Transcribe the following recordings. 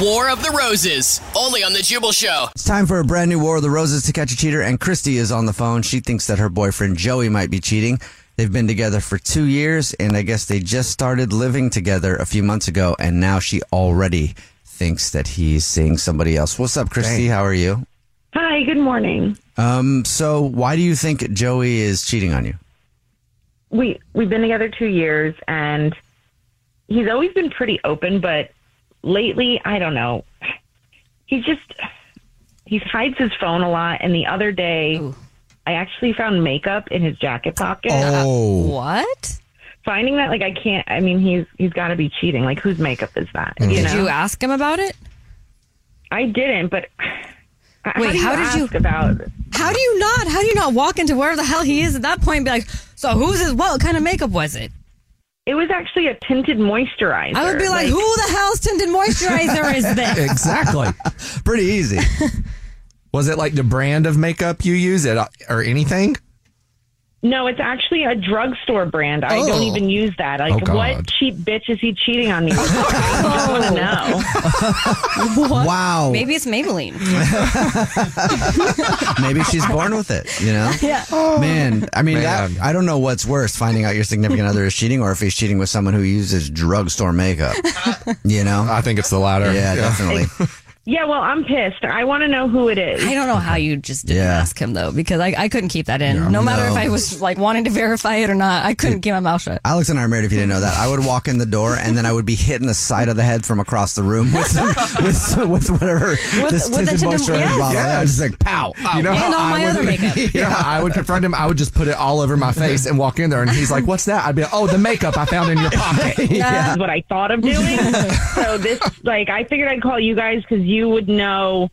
War of the Roses, only on The Jubal Show. It's time for a brand new War of the Roses to catch a cheater, and Christi is on the phone. She thinks that her boyfriend Joey might be cheating. They've been together for two years, and I guess they just started living together a few months ago, and now she already thinks that he's seeing somebody else. What's up, Christi? How are you? Hi, good morning. Um, so why do you think Joey is cheating on you? We we've been together 2 years and he's always been pretty open, but lately, I don't know. He just he hides his phone a lot and the other day I actually found makeup in his jacket pocket. Oh, uh, What? Finding that like I can't I mean he's he's got to be cheating. Like whose makeup is that? Mm-hmm. You Did you ask him about it? I didn't, but Wait, do how you did you- about How do you not? How do you not walk into where the hell he is at that point and be like, so who's his, what kind of makeup was it? It was actually a tinted moisturizer. I would be like, who the hell's tinted moisturizer is this? Exactly. pretty easy. Was it like the brand of makeup you use it or anything? No, it's actually a drugstore brand. I don't Oh. even use that. Like, Oh, God. what cheap bitch is he cheating on me with? I want to know. Wow. Maybe it's Maybelline. Maybe she's born with it, you know? Yeah. Oh. Man, I mean, that, Man. I don't know what's worse, finding out your significant other is cheating or if he's cheating with someone who uses drugstore makeup. You know? I think it's the latter. Yeah, definitely. Yeah, well, I'm pissed. I want to know who it is. I don't know how you just didn't Yeah. ask him though, because I, I couldn't keep that in. no matter No. if I was like wanting to verify it or not, I couldn't keep my mouth shut. Alex and I are married. If you didn't know that, I would walk in the door and then I would be hitting the side of the head from across the room with with, with whatever this with the tinted tinted- moisturizer yes. bottle. I was just like pow. You know And all I my would, other makeup. Yeah, I would confront him. I would just put it all over my face and walk in there, and he's like, "What's that?" I'd be like, "Oh, the makeup I found in your pocket." This is what I thought of doing. so this, like, I figured I'd call you guys because you would know.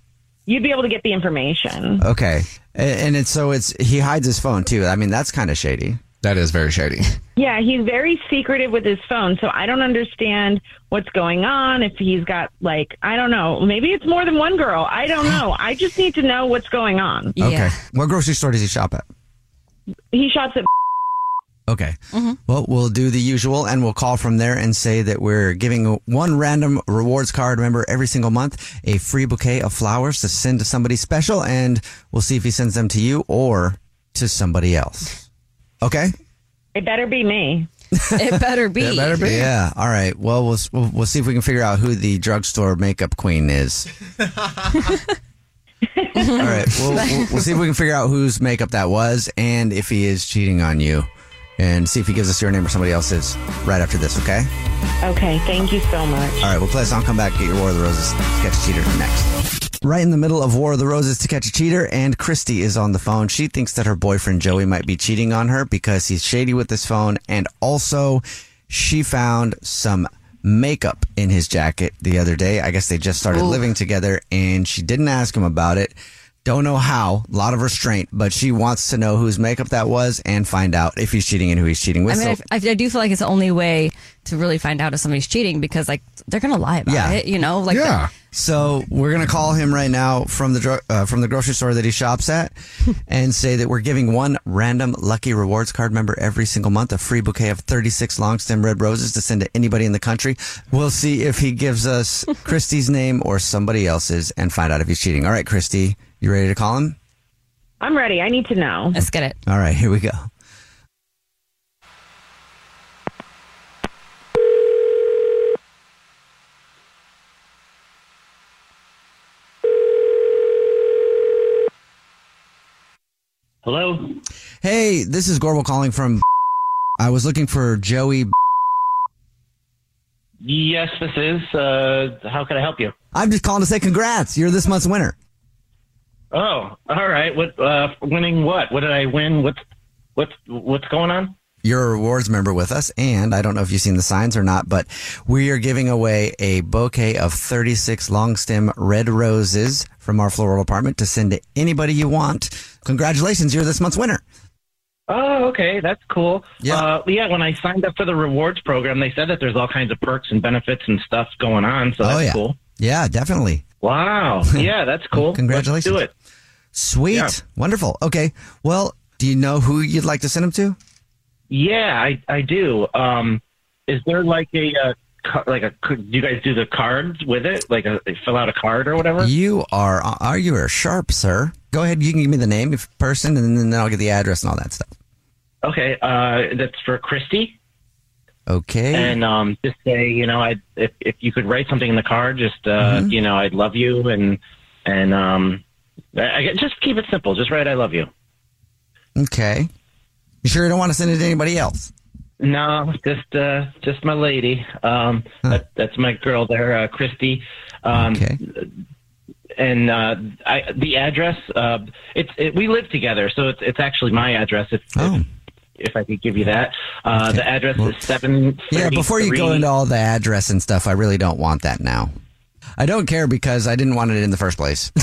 You'd be able to get the information. Okay, and, and it's so it's he hides his phone too. I mean, that's kind of shady. That is very shady. Yeah, he's very secretive with his phone, so I don't understand what's going on. If he's got like, I don't know, maybe it's more than one girl. I don't know. I just need to know what's going on. Yeah. Okay, what grocery store does he shop at? He shops at. Okay. Mm-hmm. Well, we'll do the usual and we'll call from there and say that we're giving one random rewards card member every single month a free bouquet of flowers to send to somebody special and we'll see if he sends them to you or to somebody else. Okay? It better be me. It better be. It better be. Yeah. All right. Well, we'll we'll, we'll see if we can figure out who the drugstore makeup queen is. All right. We'll, we'll, we'll see if we can figure out whose makeup that was and if he is cheating on you. And see if he gives us your name or somebody else's right after this, okay? Okay, thank you so much. All right, we'll play a song, come back, get your War of the Roses, Catch a Cheater next. Right in the middle of War of the Roses to Catch a Cheater, and Christi is on the phone. She thinks that her boyfriend Joey might be cheating on her because he's shady with his phone, and also she found some makeup in his jacket the other day. I guess they just started living together, and she didn't ask him about it. Don't know how, a lot of restraint, but she wants to know whose makeup that was and find out if he's cheating and who he's cheating with. I mean, So- I, I do feel like it's the only way to really find out if somebody's cheating because, like, they're gonna lie about Yeah. it. You know, like, Yeah. So we're gonna call him right now from the dro- uh, from the grocery store that he shops at, and say that we're giving one random lucky rewards card member every single month a free bouquet of 36 long stem red roses to send to anybody in the country. We'll see if he gives us Christi's name or somebody else's, and find out if he's cheating. All right, Christi, you ready to call him? I'm ready. I need to know. let's get it. All right, here we go. Hello? Hey, this is Jubal calling from. I was looking for Joey. Yes, this is. Uh, how can I help you? I'm just calling to say congrats. You're this month's winner. Oh, all right. What uh, winning? What? What did I win? What's what's what's going on? You're a rewards member with us, and I don't know if you've seen the signs or not, but we are giving away a bouquet of 36 long stem red roses from our floral department to send to anybody you want. Congratulations, you're this month's winner. Oh, okay, that's cool. Yeah. uh, yeah. When I signed up for the rewards program, they said that there's all kinds of perks and benefits and stuff going on. So that's oh yeah, cool. yeah, definitely. Wow. Yeah, that's cool. Congratulations. Let's do it. Sweet, Yeah. wonderful. Okay, well, do you know who you'd like to send them to? Yeah, I I do. Um, is there like a uh, like a? Do you guys do the cards with it? Like a fill out a card or whatever? You are, are you are sharp, sir? Go ahead, you can give me the name of person, and then I'll get the address and all that stuff. Okay, uh, that's for Christi. Okay. and um, just say, you know, I if if you could write something in the card, just uh, Mm-hmm. you know, I'd love you, and and um, I, I just keep it simple. Just write, I love you. okay. You sure you don't want to send it to anybody else? No, just uh, just my lady. Um, that, that's my girl there, uh, Christi. Um, Okay. And uh, I, the address, uh, it's it, we live together, so it's it's actually my address. If Oh. if, if I could give you that, uh, Okay. the address Well, is seven. Yeah, before you go into all the address and stuff, I really don't want that now. I don't care because I didn't want it in the first place.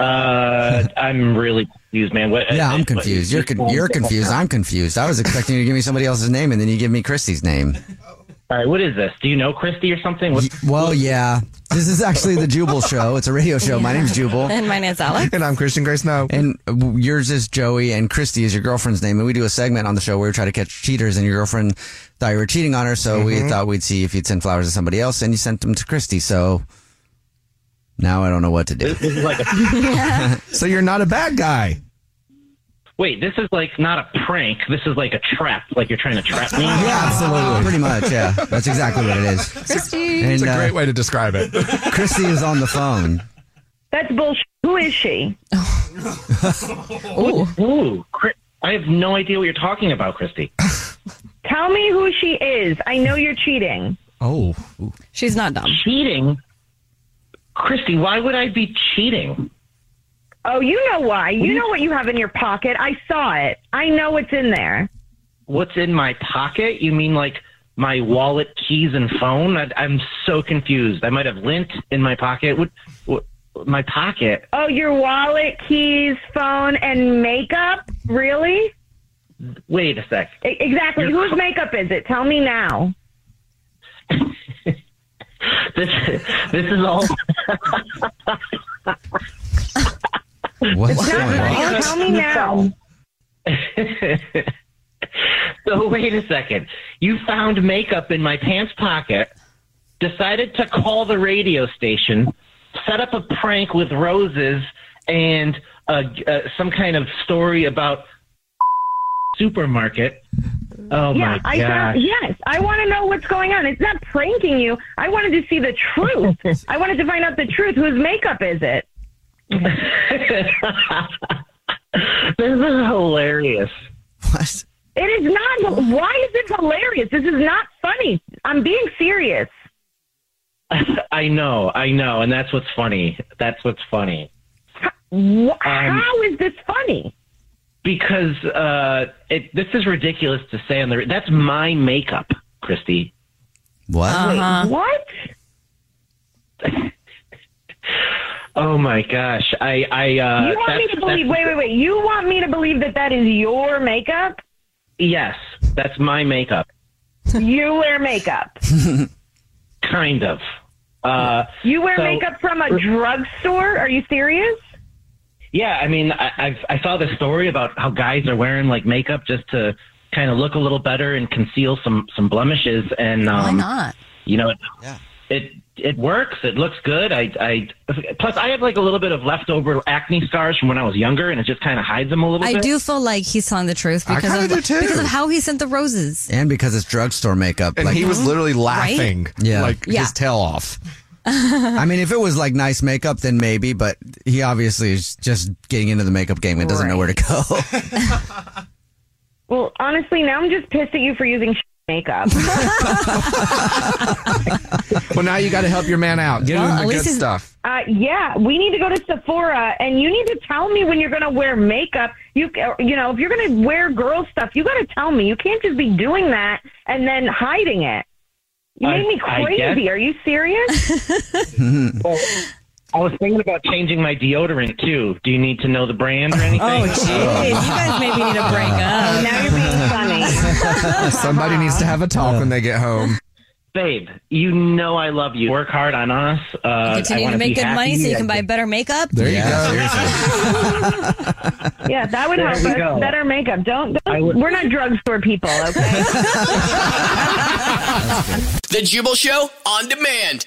Uh, I'm really confused, man. What, yeah, I'm what- confused. You're con- you're confused. I'm confused. I was expecting you to give me somebody else's name, and then you give me Christi's name. All right, what is this? Do you know Christi or something? What, Well, yeah, this is actually the Jubal Show. It's a radio show. My name's Jubal. And my name's Alex. And I'm Christian Grace Now. And yours is Joey, and Christi is your girlfriend's name. And we do a segment on the show where we try to catch cheaters, and your girlfriend thought you were cheating on her. So we mm-hmm. thought we'd see if you'd send flowers to somebody else, and you sent them to Christi. So now I don't know what to do. this is like a So you're not a bad guy. Wait. This is like not a prank. This is like a trap. Like you're trying to trap me. Yeah, absolutely. Pretty much, yeah. That's exactly what it is. Christi. And It's a uh, great way to describe it. Christi is on the phone. That's bullshit. Who is she? Ooh. Ooh, I have no idea what you're talking about, Christi. Tell me who she is. I know you're cheating. Oh. She's not dumb. cheating, Christi. Why would I be cheating? Oh, you know why. You know what you have in your pocket. I saw it. I know what's in there. What's in my pocket? You mean like my wallet, keys, and phone? I, I'm so confused. I might have lint in my pocket. What? what my pocket? Oh, your wallet, keys, phone, and makeup? Really? Wait a sec. E- exactly. Your Whose co- makeup is it? Tell me now. This this is all. What's Tell going on? me, tell me now. so wait a second. You found makeup in my pants pocket, decided to call the radio station, set up a prank with roses and uh, uh, some kind of story about supermarket. Oh yeah, my I found, yes. I want to know what's going on. It's not pranking you. I wanted to see the truth. I wanted to find out the truth. Whose makeup is it? This is hilarious. What? It is not. Why is it hilarious? This is not funny. I'm being serious. I know, I know, and that's what's funny. That's what's funny. Wh- How is this funny? Because uh, it, this is ridiculous to say on the. That's my makeup, Christi. What? Uh-huh. What? Oh my gosh, I, I. Uh, you want me to believe? Wait, wait, wait. You want me to believe that that is your makeup? Yes, that's my makeup. You wear makeup. Kind of. Uh, You wear So- makeup from a drugstore? Are you serious? yeah, I mean, I, I've, I saw this story about how guys are wearing like makeup just to kind of look a little better and conceal some some blemishes, and um, Why not? you know, it, Yeah. it it works. It looks good. I, I plus I have like a little bit of leftover acne scars from when I was younger, and it just kind of hides them a little bit. I bit. do feel like he's telling the truth because kinda do too. because of how he sent the roses. And because it's drugstore makeup. And like, he was mm-hmm. literally laughing, Yeah. like Yeah. his tail off. I mean, if it was like nice makeup, then maybe, but he obviously is just getting into the makeup game and doesn't know where to go. Well, honestly, now I'm just pissed at you for using makeup. Well, now you got to help your man out. Get Well, him at the good he's- stuff. Uh, yeah, we need to go to Sephora, and you need to tell me when you're going to wear makeup. You, you know, if you're going to wear girl stuff, you got to tell me. You can't just be doing that and then hiding it. You I- made me crazy. guess- Are you serious? Well, I was thinking about changing my deodorant too. Do you need to know the brand or anything? Oh, jeez. You guys maybe need to break up. now you're being funny. Somebody needs to have a talk when they get home. Babe, you know I love you. Work hard on us. Uh, Continue wanna make good happy. money so you can buy better makeup. There you Yeah, go. Yeah, that would There help us. go. Better makeup. Don't. Don't we're not drugstore people, okay? The Jubal Show on demand.